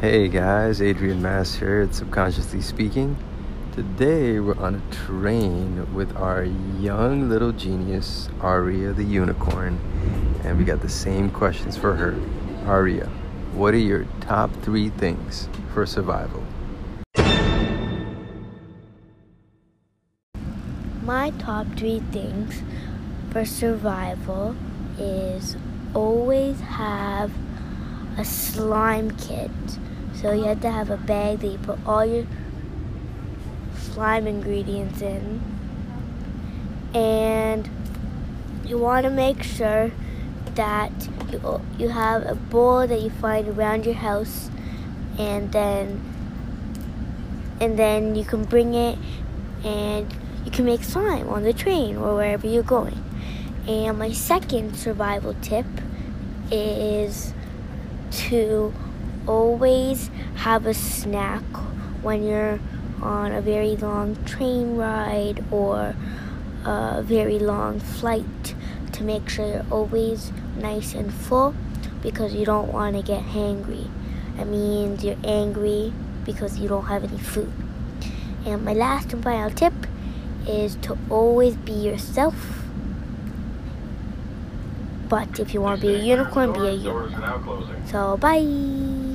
Hey guys, Adrian Mass here at Subconsciously Speaking. Today we're on a train with our young little genius, Aria the Unicorn, and we got the same questions for her. Aria, what are your top three things for survival? My top three things for survival is always have a slime kit. So you have to have a bag that you put all your slime ingredients in. And you want to make sure that you, you have a bowl that you find around your house and then and then you can bring it and you can make slime on the train or wherever you're going. And my second survival tip is to always have a snack when you're on a very long train ride or a very long flight to make sure you're always nice and full because you don't want to get hangry. It means you're angry because you don't have any food. And my last and final tip is to always be yourself but if you want to be a unicorn, be a unicorn. So, bye.